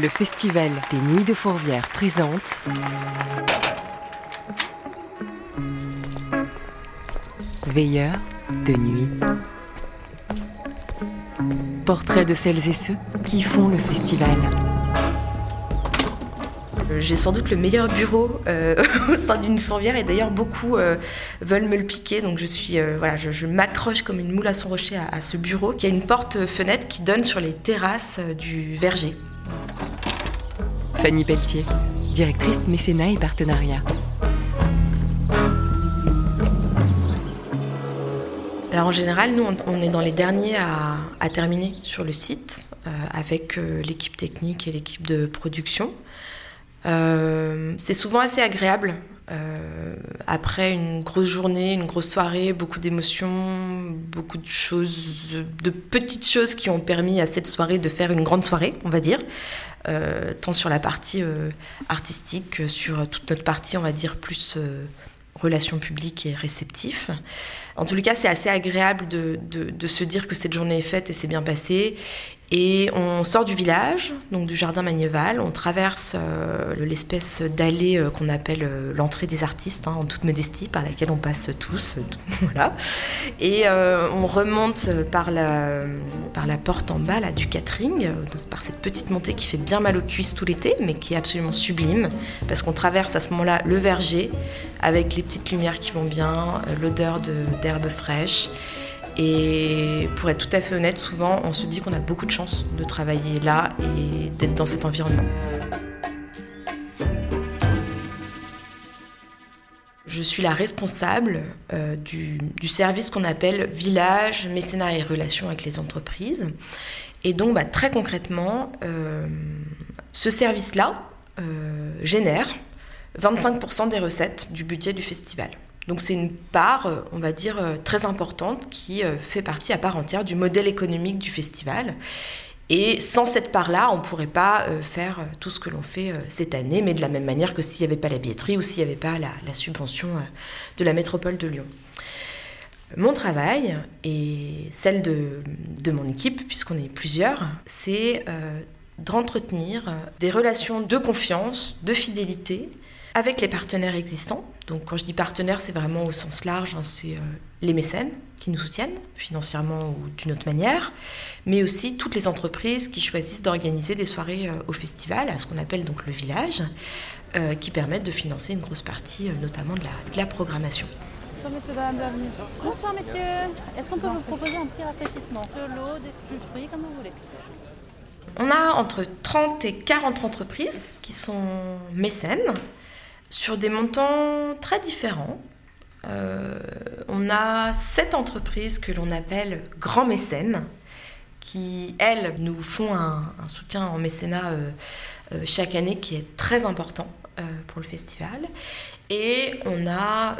Le Festival des Nuits de Fourvière présente Veilleur de nuit. Portrait de celles et ceux qui font le festival. Euh, J'ai sans doute le meilleur bureau euh, au sein d'une fourvière et d'ailleurs beaucoup euh, veulent me le piquer. Donc je suis voilà, je, m'accroche comme une moule à son rocher à, ce bureau qui a une porte-fenêtre qui donne sur les terrasses du verger. Fanny Pelletier, directrice mécénat et partenariat. Alors en général, nous, on, est dans les derniers à, terminer sur le site euh, avec euh, l'équipe technique et l'équipe de production. Euh, c'est souvent assez agréable. après une grosse journée, une grosse soirée, beaucoup d'émotions, beaucoup de choses, de petites choses qui ont permis à cette soirée de faire une grande soirée, on va dire, Euh, tant sur la partie euh, artistique que sur toute notre partie, on va dire, plus euh, relations publiques et réceptifs. En les cas, c'est assez agréable de, de- de se dire que cette journée est faite et c'est bien passé. Et on sort du village, donc du jardin Magnéval, on traverse euh, l'espèce d'allée euh, qu'on appelle euh, l'entrée des artistes, hein, en toute modestie, par laquelle on passe tous. voilà. Et on remonte par la, par la porte en bas là, du catering, par cette petite montée qui fait bien mal aux cuisses tout l'été, mais qui est absolument sublime, parce qu'on traverse à ce moment-là le verger, avec les petites lumières qui vont bien, l'odeur de- d'herbe fraîche. Et pour être tout à fait honnête, souvent on se dit qu'on a beaucoup de chance de travailler là et d'être dans cet environnement. Je suis la responsable euh, du, service qu'on appelle village, mécénat et relations avec les entreprises. Et donc bah, très concrètement, euh, ce service-là euh, génère 25% des recettes du budget du festival. Donc c'est une part, euh, on va dire, euh, très importante qui euh, fait partie à part entière du modèle économique du festival. Et sans cette part-là, on ne pourrait pas faire tout ce que l'on fait cette année, mais de la même manière que s'il n'y avait pas la billetterie ou s'il n'y avait pas la, subvention de la métropole de Lyon. Mon travail et celle de, mon équipe, puisqu'on est plusieurs, c'est d'entretenir des relations de confiance, de fidélité avec les partenaires existants. Donc quand je dis partenaires, c'est vraiment au sens large, hein, c'est euh, les mécènes qui nous soutiennent financièrement ou d'une autre manière, mais aussi toutes les entreprises qui choisissent d'organiser des soirées euh, au festival, à ce qu'on appelle donc le village, euh, qui permettent de financer une grosse partie, euh, notamment de la, de la programmation. Bonsoir messieurs, dames, bienvenue. Bonsoir messieurs. Est-ce qu'on peut vous proposer un petit rafraîchissement? De l'eau, des fruits, comme vous voulez. On a entre 30 et 40 entreprises qui sont mécènes sur des montants très différents. Euh, on a sept entreprises que l'on appelle grands mécènes qui, elles, nous font un, soutien en mécénat euh, euh, chaque année qui est très important pour le festival. Et on a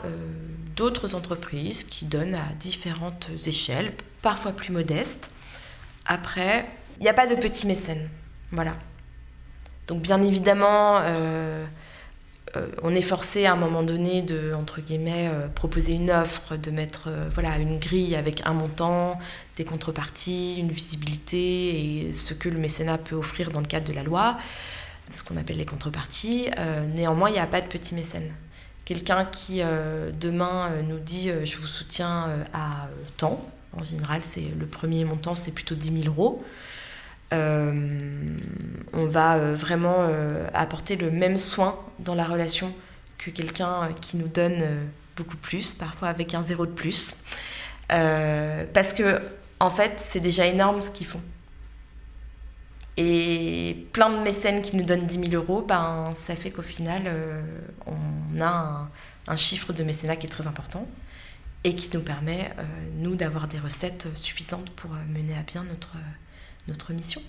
d'autres entreprises qui donnent à différentes échelles, parfois plus modestes. Après, il n'y a pas de petits mécènes. Voilà. Donc bien évidemment, euh, on est forcé à un moment donné de, entre guillemets, euh, proposer une offre, de mettre euh, voilà, une grille avec un montant, des contreparties, une visibilité et ce que le mécénat peut offrir dans le cadre de la loi, ce qu'on appelle les contreparties. Néanmoins, il n'y a pas de petits mécènes. Quelqu'un qui demain nous dit je vous soutiens à temps, en général c'est le premier montant c'est plutôt 10 000 euros. Euh, on va euh, vraiment euh, apporter le même soin dans la relation que quelqu'un qui nous donne beaucoup plus, parfois avec un zéro de plus. Parce que, en fait, c'est déjà énorme ce qu'ils font. Et plein de mécènes qui nous donnent 10 000 euros, ben, ça fait qu'au final, on a un, chiffre de mécénat qui est très important et qui nous permet, nous, d'avoir des recettes suffisantes pour mener à bien notre, notre mission.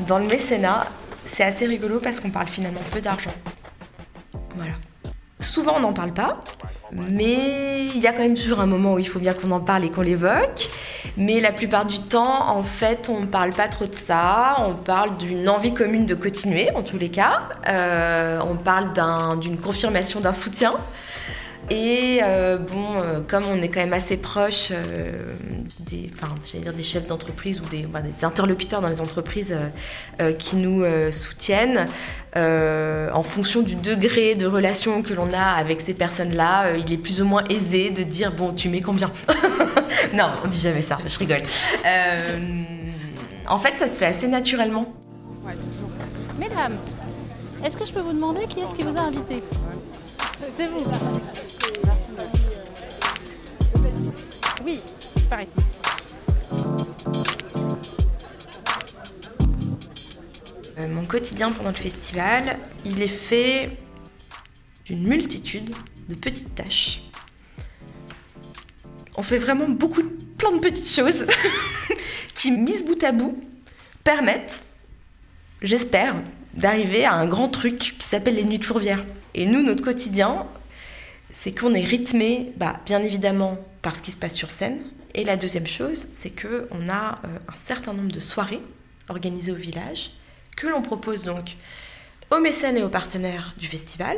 Dans le mécénat, c'est assez rigolo parce qu'on parle finalement peu d'argent. Voilà. Souvent, on n'en parle pas, mais il y a quand même toujours un moment où il faut bien qu'on en parle et qu'on l'évoque. Mais la plupart du temps, en fait, on ne parle pas trop de ça. On parle d'une envie commune de continuer, en tous les cas. Euh, on parle d'un- d'une confirmation d'un soutien. Et euh, bon, euh, comme on est quand même assez proche euh, des, dire des chefs d'entreprise ou des, interlocuteurs dans les entreprises qui nous soutiennent, en fonction du degré de relation que l'on a avec ces personnes-là, il est plus ou moins aisé de dire bon, tu mets combien? Non, on dit jamais ça. Je rigole. en fait, ça se fait assez naturellement. Mesdames, est-ce que je peux vous demander qui est-ce qui vous a invité? C'est vous. Oui, par ici. Euh, mon quotidien pendant le festival, il est fait d'une multitude de petites tâches. On fait vraiment beaucoup, plein de petites choses qui, mises bout à bout, permettent, j'espère, d'arriver à un grand truc qui s'appelle les nuits de Fourvière. Et nous, notre quotidien, c'est qu'on est rythmé, bah, bien évidemment, par ce qui se passe sur scène. Et la deuxième chose, c'est qu'on a euh, un certain nombre de soirées organisées au village que l'on propose donc aux mécènes et aux partenaires du festival,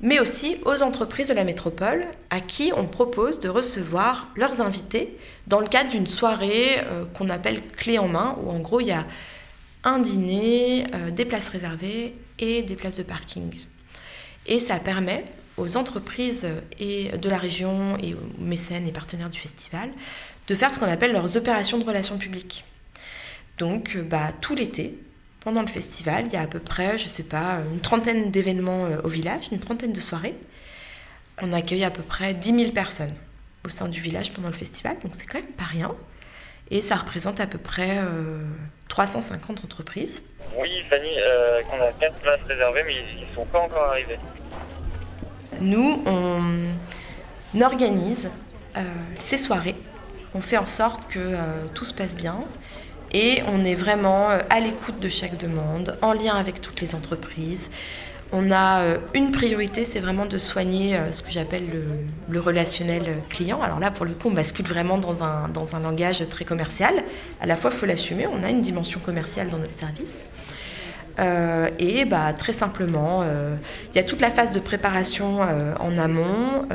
mais aussi aux entreprises de la métropole à qui on propose de recevoir leurs invités dans le cadre d'une soirée euh, qu'on appelle clé en main, où en gros il y a un dîner, euh, des places réservées et des places de parking. Et ça permet aux entreprises et de la région et aux mécènes et partenaires du festival de faire ce qu'on appelle leurs opérations de relations publiques. Donc, euh, bah, tout l'été, pendant le festival, il y a à peu près, je sais pas, une trentaine d'événements euh, au village, une trentaine de soirées. On accueille à peu près 10 000 personnes au sein du village pendant le festival, donc c'est quand même pas rien. Et ça représente à peu près 350 entreprises. Oui, Fanny, euh, on a 4 places réservées, mais ils ne sont pas encore arrivés. Nous, on organise euh, ces soirées, on fait en sorte que euh, tout se passe bien et on est vraiment euh, à l'écoute de chaque demande, en lien avec toutes les entreprises. On a une priorité, c'est vraiment de soigner ce que j'appelle le, relationnel client. Alors là, pour le coup, on bascule vraiment dans un, dans un langage très commercial. À la fois, il faut l'assumer, on a une dimension commerciale dans notre service. Euh, et bah, très simplement, euh, il y a toute la phase de préparation euh, en amont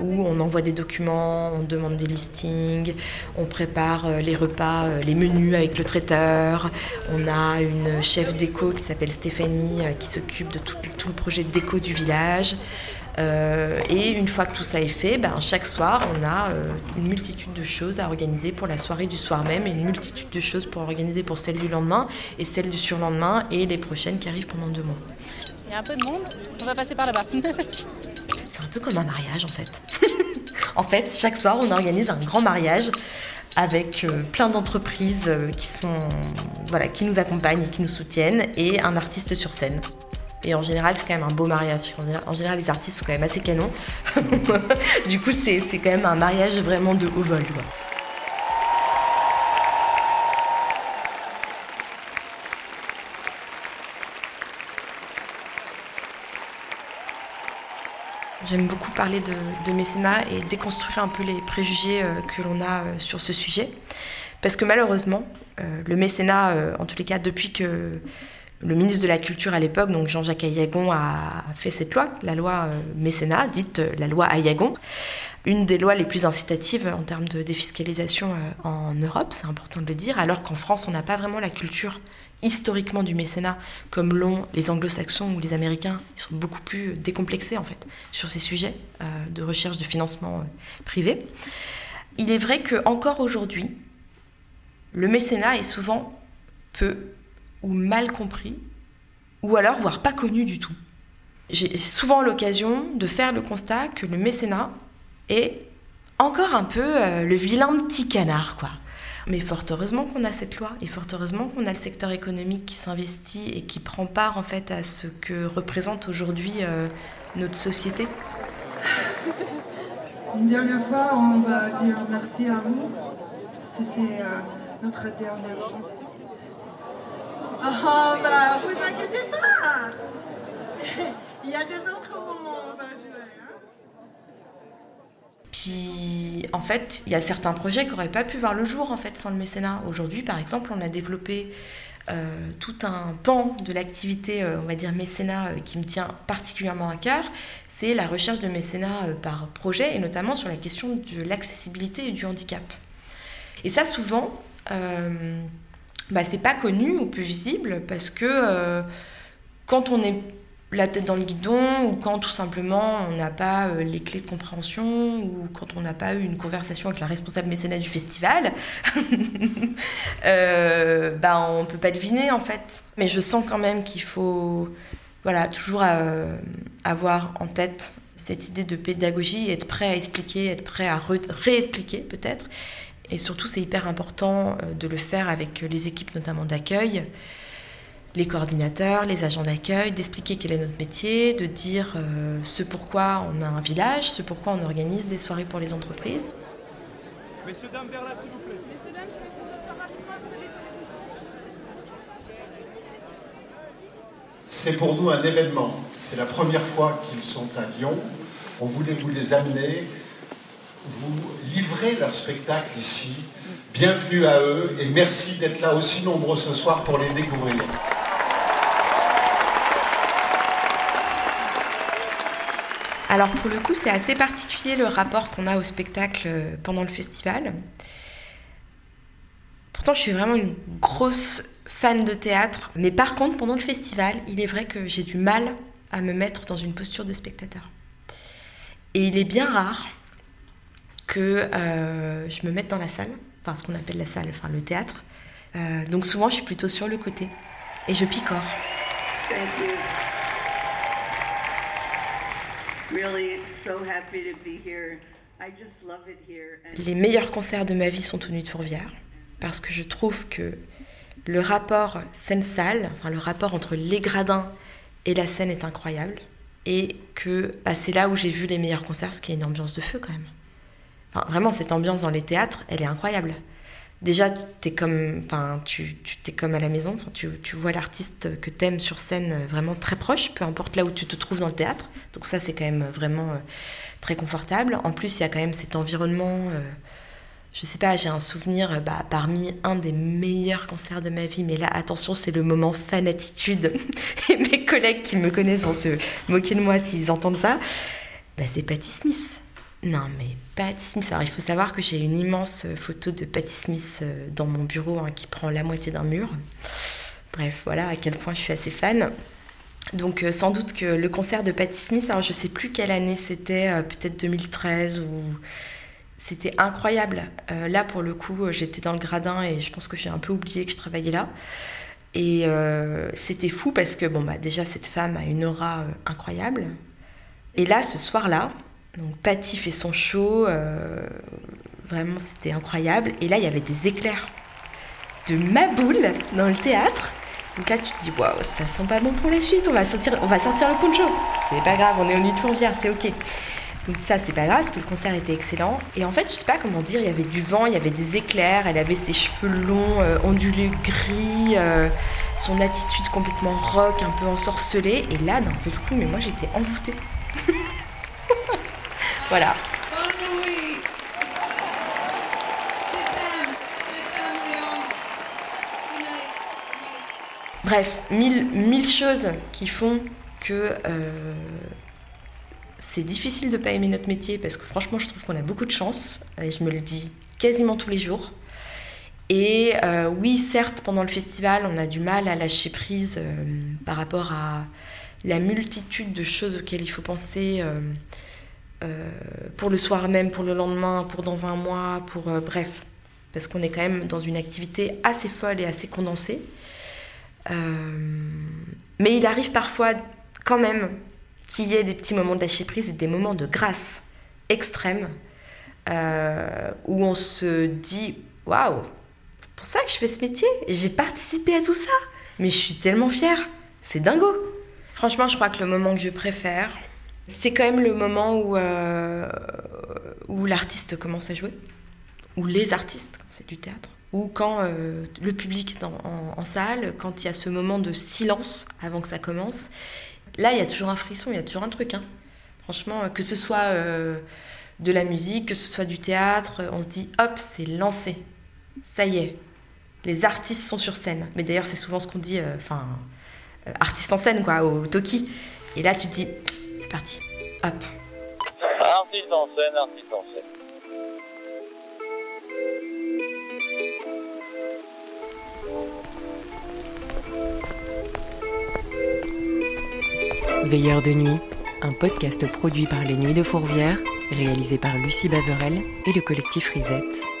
où on envoie des documents, on demande des listings, on prépare les repas, les menus avec le traiteur. On a une chef déco qui s'appelle Stéphanie qui s'occupe de tout, le projet déco du village. Et une fois que tout ça est fait, ben, chaque soir, on a une multitude de choses à organiser pour la soirée du soir même et une multitude de choses pour organiser pour celle du lendemain et celle du surlendemain et les prochaines qui arrivent pendant deux mois. Il y a un peu de monde, on va passer par là-bas. C'est un peu comme un mariage en fait. en fait, chaque soir, on organise un grand mariage avec euh, plein d'entreprises qui sont voilà, qui nous accompagnent et qui nous soutiennent et un artiste sur scène. Et en général, c'est quand même un beau mariage. En général, les artistes sont quand même assez canons. du coup, c'est quand même un mariage vraiment de haut vol. J'aime beaucoup parler de, mécénat et déconstruire un peu les préjugés euh, que l'on a euh, sur ce sujet. Parce que malheureusement, euh, le mécénat, en tous les cas, depuis que le ministre de la Culture à l'époque, donc Jean-Jacques Ayagon, a fait cette loi, la loi mécénat, dite la loi Ayagon, une des lois les plus incitatives en termes de défiscalisation en Europe, c'est important de le dire, alors qu'en France, on n'a pas vraiment la culture historiquement du mécénat comme l'ont les anglo-saxons ou les américains. Ils sont beaucoup plus décomplexés en fait sur ces sujets de recherche de financement privé. Il est vrai que encore aujourd'hui, le mécénat est souvent peu ou mal compris, ou alors voire pas connu du tout. J'ai souvent l'occasion de faire le constat que le mécénat est encore un peu euh, le vilain petit canard, quoi. Mais fort heureusement qu'on a cette loi et fort heureusement qu'on a le secteur économique qui s'investit et qui prend part en fait à ce que représente aujourd'hui euh, notre société. Une dernière fois, on va dire merci à vous. C'est euh, notre dernière chance. Oh, bah, vous inquiétez pas Il y a des autres moments. En fait, il y a certains projets qui n'auraient pas pu voir le jour en fait sans le mécénat. Aujourd'hui, par exemple, on a développé euh, tout un pan de l'activité, euh, on va dire mécénat, euh, qui me tient particulièrement à cœur, c'est la recherche de mécénat par projet, et notamment sur la question de l'accessibilité et du handicap. Et ça, souvent, bah, c'est pas connu ou peu visible, parce que quand on est la tête dans le guidon ou quand tout simplement on n'a pas euh, les clés de compréhension ou quand on n'a pas eu une conversation avec la responsable mécénat du festival, euh, bah, on peut pas deviner en fait. Mais je sens quand même qu'il faut voilà, toujours euh, avoir en tête cette idée de pédagogie, être prêt à expliquer, être prêt à réexpliquer peut-être. Et surtout, c'est hyper important euh, de le faire avec les équipes notamment d'accueil les coordinateurs, les agents d'accueil, d'expliquer quel est notre métier, de dire euh, ce pourquoi on a un village, ce pourquoi on organise des soirées pour les entreprises. Messieurs, dames, vers là, s'il vous plaît. C'est pour nous un événement. C'est la première fois qu'ils sont à Lyon. On voulait vous les amener, vous livrer leur spectacle ici. Bienvenue à eux et merci d'être là aussi nombreux ce soir pour les découvrir. Alors pour le coup, c'est assez particulier le rapport qu'on a au spectacle euh, pendant le festival. Pourtant, je suis vraiment une grosse fan de théâtre, mais par contre, pendant le festival, il est vrai que j'ai du mal à me mettre dans une posture de spectateur. Et il est bien rare que euh, je me mette dans la salle, enfin ce qu'on appelle la salle, enfin le théâtre. Euh, donc souvent, je suis plutôt sur le côté et je picore. Les meilleurs concerts de ma vie sont Nuit de Fourvière parce que je trouve que le rapport scène-salle, enfin le rapport entre les gradins et la scène est incroyable et que bah, c'est là où j'ai vu les meilleurs concerts, ce qui est une ambiance de feu quand même. Vraiment, cette ambiance dans les théâtres, elle est incroyable. Déjà, es comme, enfin, tu, t'es comme à la maison. Tu, tu vois l'artiste que t'aimes sur scène euh, vraiment très proche, peu importe là où tu te trouves dans le théâtre. Donc ça, c'est quand même vraiment euh, très confortable. En plus, il y a quand même cet environnement. euh, je sais pas, j'ai un souvenir euh, bah, parmi un des meilleurs concerts de ma vie, mais là, attention, c'est le moment fanatitude. Et mes collègues qui me connaissent vont se moquer de moi s'ils entendent ça. Bah, c'est Patti Smith. Non, mais Patti Smith. Alors, il faut savoir que j'ai une immense euh, photo de Patti Smith euh, dans mon bureau hein, qui prend la moitié d'un mur. Bref, voilà à quel point je suis assez fan. Donc, euh, sans doute que le concert de Patti Smith, alors je sais plus quelle année c'était, peut-être 2013 ou. C'était incroyable. Là, pour le coup, j'étais dans le gradin et je pense que j'ai un peu oublié que je travaillais là. Et c'était fou parce que, bon, bah, déjà, cette femme a une aura incroyable. Et là, ce soir-là, donc Patty fait son show, euh, vraiment c'était incroyable. Et là, il y avait des éclairs de ma boule dans le théâtre. Donc là, tu te dis, waouh, ça sent pas bon pour la suite, on va sortir, on va sortir le poncho. C'est pas grave, on est au nuit de Fourvière, c'est ok. Donc ça, c'est pas grave, parce que le concert était excellent. Et en fait, je sais pas comment dire, il y avait du vent, il y avait des éclairs, elle avait ses cheveux longs, euh, ondulés gris, euh, son attitude complètement rock, un peu ensorcelée. Et là, d'un seul coup, mais moi, j'étais envoûtée. voilà. Bref, mille, choses qui font que euh, c'est difficile de pas aimer notre métier parce que franchement, je trouve qu'on a beaucoup de chance et je me le dis quasiment tous les jours. Et euh, oui, certes, pendant le festival, on a du mal à lâcher prise euh, par rapport à la multitude de choses auxquelles il faut penser euh, pour le soir même, pour le lendemain, pour dans un mois, pour euh, bref, parce qu'on est quand même dans une activité assez folle et assez condensée. Euh, mais il arrive parfois quand même qu'il y ait des petits moments de lâcher prise et des moments de grâce extrême où on se dit waouh, c'est pour ça que je fais ce métier, j'ai participé à tout ça, mais je suis tellement fière, c'est dingo. Franchement, je crois que le moment que je préfère, c'est quand même le moment où, euh, où l'artiste commence à jouer, ou les artistes, quand c'est du théâtre ou quand euh, le public est en, salle, quand il y a ce moment de silence avant que ça commence, là il y a toujours un frisson, il y a toujours un truc. hein. Franchement, que ce soit euh, de la musique, que ce soit du théâtre, on se dit hop, c'est lancé. Ça y est. Les artistes sont sur scène. Mais d'ailleurs, c'est souvent ce qu'on dit, enfin, euh, artiste en scène, quoi, au Toki. Et là, tu te dis, c'est parti, hop. Artiste en scène, artiste en scène. Veilleur de nuit, un podcast produit par les Nuits de Fourvière, réalisé par Lucie Baverel et le collectif Risette.